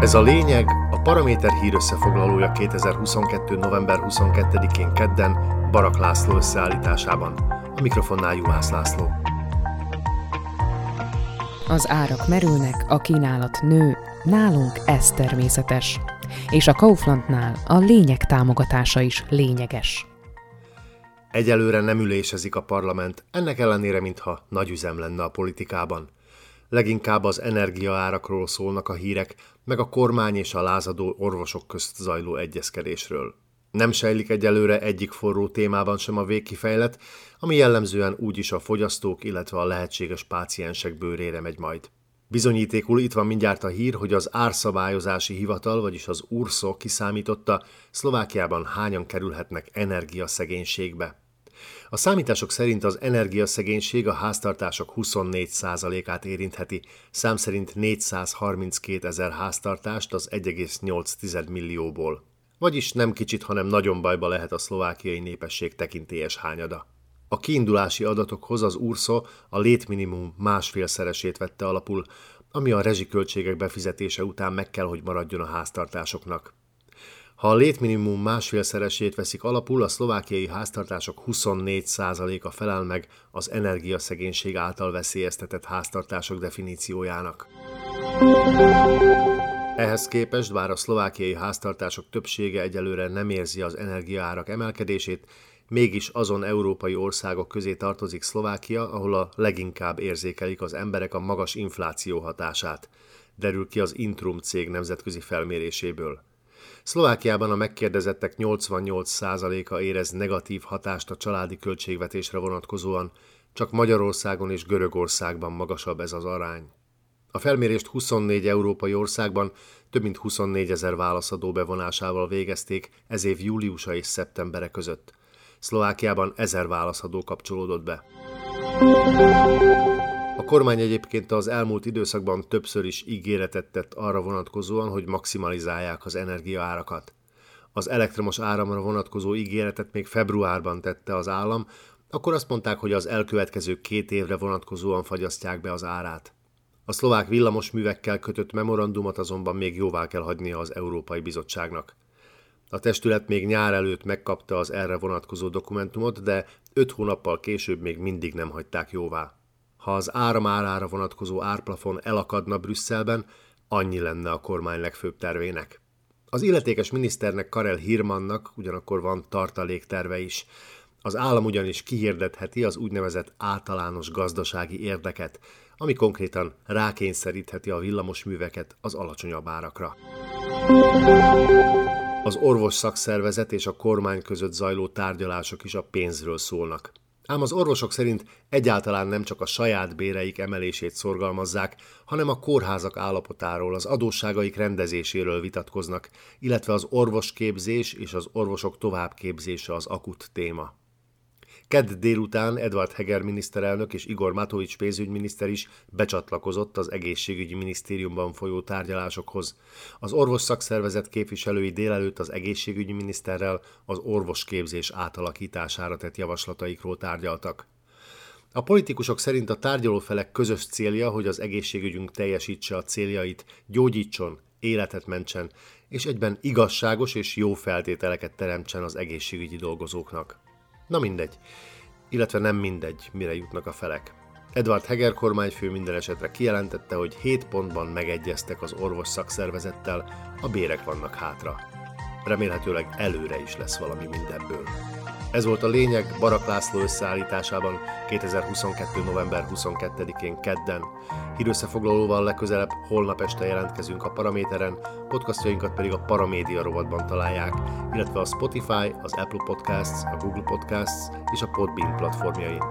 Ez a lényeg, a Paraméter hír összefoglalója 2022. november 22-én kedden Barak László összeállításában. A mikrofonnál Juhász László. Az árak merülnek, a kínálat nő, nálunk ez természetes. És a Kauflandnál a lényeg támogatása is lényeges. Egyelőre nem ülésezik a parlament, ennek ellenére, mintha nagy üzem lenne a politikában – Leginkább az energiaárakról szólnak a hírek, meg a kormány és a lázadó orvosok közt zajló egyezkedésről. Nem sejlik egyelőre egyik forró témában sem a végkifejlet, ami jellemzően úgyis a fogyasztók, illetve a lehetséges páciensek bőrére megy majd. Bizonyítékul itt van mindjárt a hír, hogy az árszabályozási hivatal, vagyis az URSZO kiszámította, Szlovákiában hányan kerülhetnek energiaszegénységbe. A számítások szerint az energiaszegénység a háztartások 24%-át érintheti, szám szerint 432 ezer háztartást az 1,8 millióból. Vagyis nem kicsit, hanem nagyon bajba lehet a szlovákiai népesség tekintélyes hányada. A kiindulási adatokhoz az URSZO a létminimum másfélszeresét vette alapul, ami a rezsiköltségek befizetése után meg kell, hogy maradjon a háztartásoknak. Ha a létminimum másfélszeresét veszik alapul, a szlovákiai háztartások 24%-a felel meg az energiaszegénység által veszélyeztetett háztartások definíciójának. Ehhez képest, bár a szlovákiai háztartások többsége egyelőre nem érzi az energiaárak emelkedését, mégis azon európai országok közé tartozik Szlovákia, ahol a leginkább érzékelik az emberek a magas infláció hatását, derül ki az Intrum cég nemzetközi felméréséből. Szlovákiában a megkérdezettek 88%-a érez negatív hatást a családi költségvetésre vonatkozóan, csak Magyarországon és Görögországban magasabb ez az arány. A felmérést 24 európai országban több mint 24 ezer válaszadó bevonásával végezték ez év júliusa és szeptembere között. Szlovákiában ezer válaszadó kapcsolódott be. A kormány egyébként az elmúlt időszakban többször is ígéretet tett arra vonatkozóan, hogy maximalizálják az energiaárakat. Az elektromos áramra vonatkozó ígéretet még februárban tette az állam, akkor azt mondták, hogy az elkövetkező két évre vonatkozóan fagyasztják be az árát. A szlovák villamosművekkel kötött memorandumot azonban még jóvá kell hagynia az Európai Bizottságnak. A testület még nyár előtt megkapta az erre vonatkozó dokumentumot, de öt hónappal később még mindig nem hagyták jóvá. Ha az áramárára vonatkozó árplafon elakadna Brüsszelben, annyi lenne a kormány legfőbb tervének. Az illetékes miniszternek Karel Hirmannak ugyanakkor van tartalékterve is. Az állam ugyanis kihirdetheti az úgynevezett általános gazdasági érdeket, ami konkrétan rákényszerítheti a villamosműveket az alacsonyabb árakra. Az orvos szakszervezet és a kormány között zajló tárgyalások is a pénzről szólnak. Ám az orvosok szerint egyáltalán nem csak a saját béreik emelését szorgalmazzák, hanem a kórházak állapotáról, az adósságaik rendezéséről vitatkoznak, illetve az orvosképzés és az orvosok továbbképzése az akut téma. Kedd délután Edward Heger miniszterelnök és Igor Matovics pénzügyminiszter is becsatlakozott az egészségügyi minisztériumban folyó tárgyalásokhoz. Az orvos szakszervezet képviselői délelőtt az egészségügyi miniszterrel az orvosképzés átalakítására tett javaslataikról tárgyaltak. A politikusok szerint a tárgyalófelek közös célja, hogy az egészségügyünk teljesítse a céljait, gyógyítson, életet mentsen, és egyben igazságos és jó feltételeket teremtsen az egészségügyi dolgozóknak. Na mindegy. Illetve nem mindegy, mire jutnak a felek. Edward Heger kormányfő minden esetre kijelentette, hogy 7 pontban megegyeztek az orvos szakszervezettel, a bérek vannak hátra. Remélhetőleg előre is lesz valami mindebből. Ez volt a lényeg Barak László összeállításában 2022. november 22-én kedden. Hírösszefoglalóval legközelebb holnap este jelentkezünk a Paraméteren, podcastjainkat pedig a Paramédia rovatban találják, illetve a Spotify, az Apple Podcasts, a Google Podcasts és a Podbean platformjain.